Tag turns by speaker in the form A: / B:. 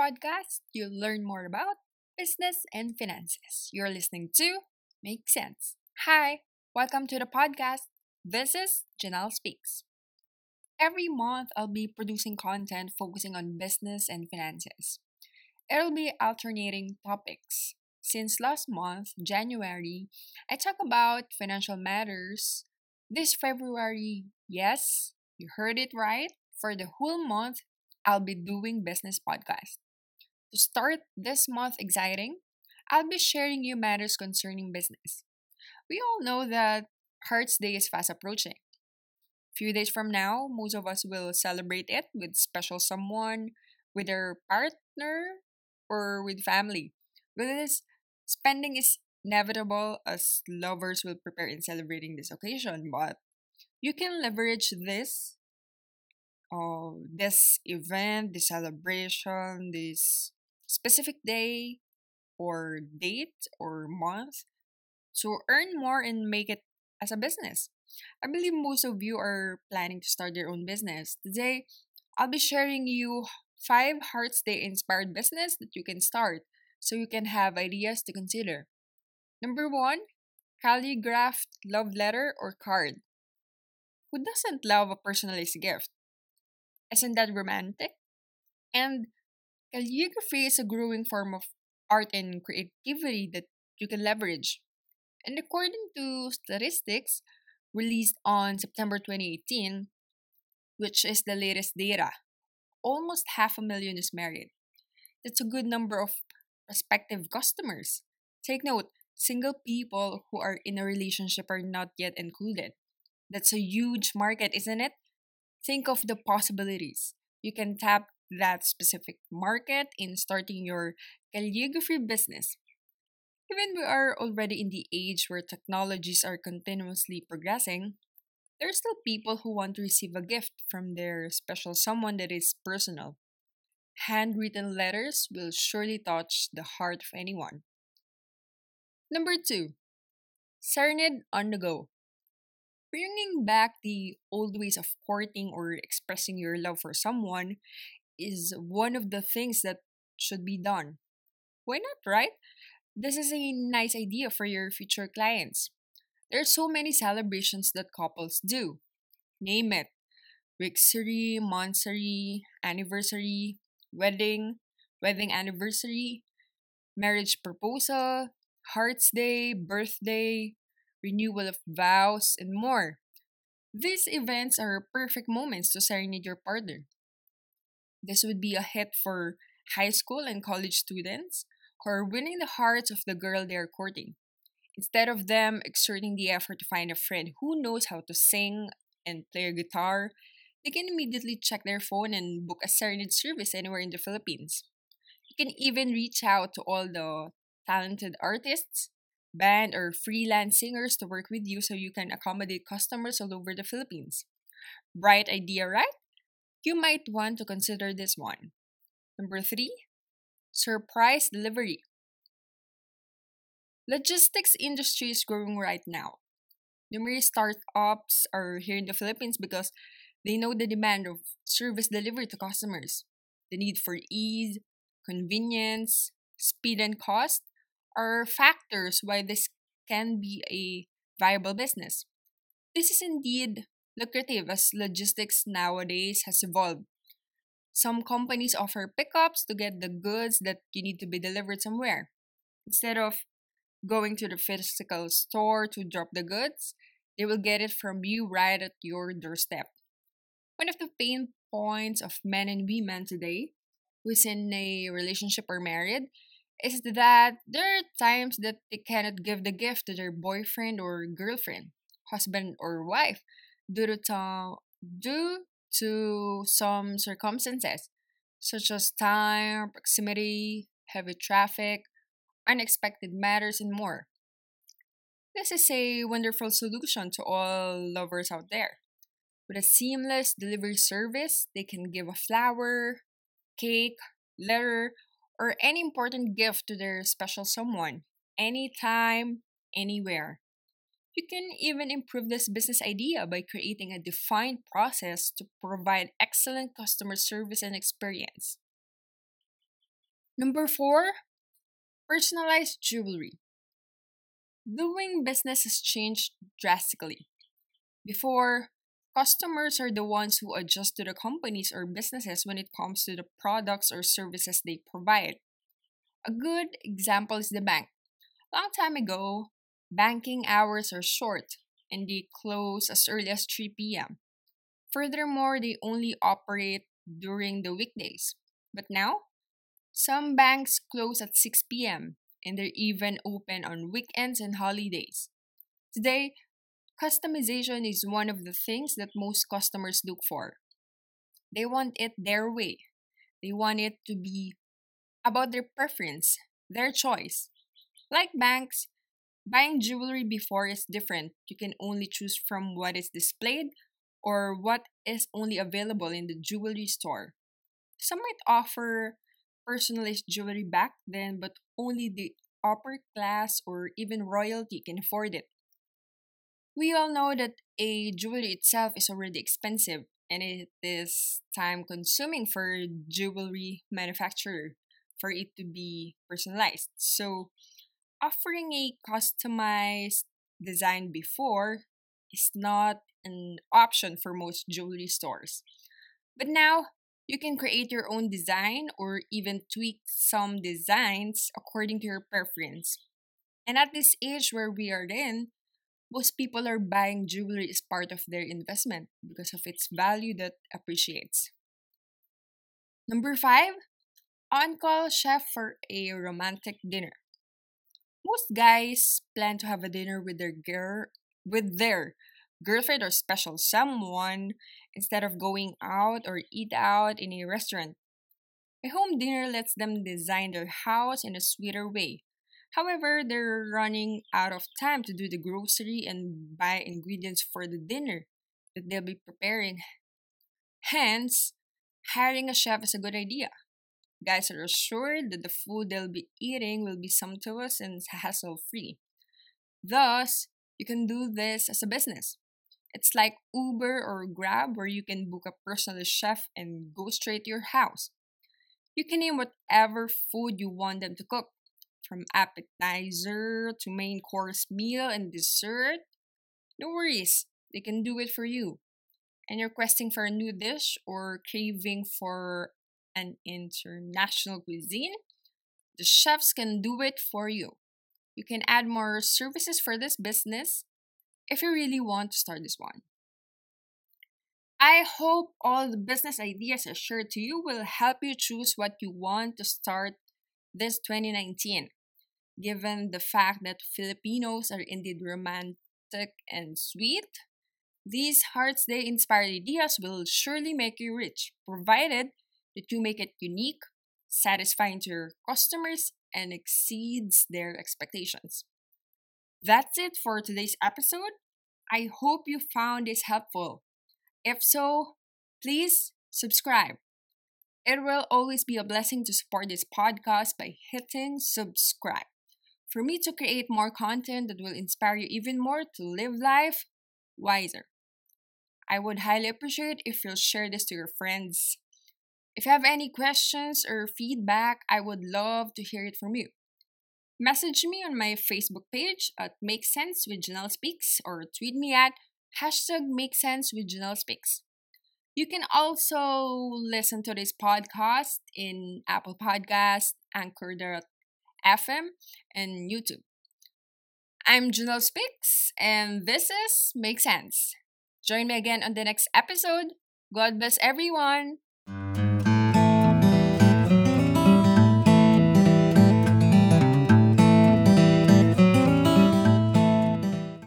A: podcast, you'll learn more about business and finances. You're listening to Make Sense. Hi, welcome to the podcast. This is Janelle Speaks. Every month, I'll be producing content focusing on business and finances. It'll be alternating topics. Since last month, January, I talk about financial matters. This February, yes, you heard it right. For the whole month, I'll be doing business podcast. To start this month exciting, I'll be sharing you matters concerning business. We all know that Hearts Day is fast approaching. A Few days from now, most of us will celebrate it with special someone, with their partner, or with family. Because spending is inevitable as lovers will prepare in celebrating this occasion, but you can leverage this uh, this event, this celebration, this specific day or date or month to earn more and make it as a business. I believe most of you are planning to start your own business. Today, I'll be sharing you five Hearts Day inspired business that you can start so you can have ideas to consider. Number one, calligraphed love letter or card. Who doesn't love a personalized gift? Isn't that romantic? And calligraphy is a growing form of art and creativity that you can leverage. And according to statistics released on September 2018, which is the latest data, almost half a million is married. That's a good number of prospective customers. Take note, single people who are in a relationship are not yet included. That's a huge market, isn't it? think of the possibilities. You can tap that specific market in starting your calligraphy business. Even we are already in the age where technologies are continuously progressing, there are still people who want to receive a gift from their special someone that is personal. Handwritten letters will surely touch the heart of anyone. Number two, serenade on the go bringing back the old ways of courting or expressing your love for someone is one of the things that should be done. Why not, right? This is a nice idea for your future clients. There are so many celebrations that couples do. Name it Weeksary, Monthsary, anniversary, wedding, wedding anniversary, marriage proposal, Hearts Day, birthday, renewal of vows, and more. These events are perfect moments to serenade your partner. This would be a hit for high school and college students who are winning the hearts of the girl they are courting. Instead of them exerting the effort to find a friend who knows how to sing and play a guitar, they can immediately check their phone and book a serenade service anywhere in the Philippines. You can even reach out to all the talented artists band or freelance singers to work with you so you can accommodate customers all over the Philippines. Bright idea, right? You might want to consider this one. Number three, surprise delivery. Logistics industry is growing right now. Numerous startups are here in the Philippines because they know the demand of service delivery to customers. The need for ease, convenience, speed, and cost are factors why this can be a viable business. This is indeed lucrative as logistics nowadays has evolved. Some companies offer pickups to get the goods that you need to be delivered somewhere. Instead of going to the physical store to drop the goods, they will get it from you right at your doorstep. One of the pain points of men and women today who's in a relationship or married is that there are times that they cannot give the gift to their boyfriend or girlfriend, husband or wife, due to due to some circumstances, such as time, proximity, heavy traffic, unexpected matters, and more. This is a wonderful solution to all lovers out there. With a seamless delivery service, they can give a flower, cake, letter, or any important gift to their special someone, anytime, anywhere. You can even improve this business idea by creating a defined process to provide excellent customer service and experience. Number four, personalized jewelry. Doing business has changed drastically. Before, customers are the ones who adjust to the companies or businesses when it comes to the products or services they provide. A good example is the bank. Long time ago, banking hours are short and they close as early as 3 p.m. Furthermore, they only operate during the weekdays. But now, some banks close at 6 p.m. and they're even open on weekends and holidays. Today, customization is one of the things that most customers look for. They want it their way. They want it to be about their preference, their choice. Like banks, buying jewelry before is different. You can only choose from what is displayed or what is only available in the jewelry store. Some might offer personalized jewelry back then, but only the upper class or even royalty can afford it. We all know that a jewelry itself is already expensive and it is time consuming for jewelry manufacturer for it to be personalized. So offering a customized design before is not an option for most jewelry stores. But now you can create your own design or even tweak some designs according to your preference. And at this age where we are in, most people are buying jewelry as part of their investment because of its value that appreciates. Number five, on call chef for a romantic dinner. Most guys plan to have a dinner with their girl with their girlfriend or special someone instead of going out or eat out in a restaurant. A home dinner lets them design their house in a sweeter way. However, they're running out of time to do the grocery and buy ingredients for the dinner that they'll be preparing. Hence, hiring a chef is a good idea. Guys are assured that the food they'll be eating will be sumptuous and hassle free. Thus, you can do this as a business. It's like Uber or Grab where you can book a personal chef and go straight to your house. You can name whatever food you want them to cook, from appetizer to main course meal and dessert. No worries, they can do it for you. And you're questing for a new dish or craving for an international cuisine? The chefs can do it for you. You can add more services for this business if you really want to start this one. I hope all the business ideas I shared to you will help you choose what you want to start this 2019. Given the fact that Filipinos are indeed romantic and sweet, these Hearts Day inspired ideas will surely make you rich, provided that you make it unique, satisfying to your customers, and exceeds their expectations. That's it for today's episode. I hope you found this helpful. If so, please subscribe. It will always be a blessing to support this podcast by hitting subscribe. For me to create more content that will inspire you even more to live life wiser. I would highly appreciate if you'll share this to your friends. If you have any questions or feedback, I would love to hear it from you. Message me on my Facebook page at Make Sense with Janelle Speaks or tweet me at hashtag Make Sense with Janelle Speaks. You can also listen to this podcast in Apple Podcast, Anchor.fm, and YouTube. I'm Janelle Speaks, and this is Make Sense. Join me again on the next episode. God bless everyone.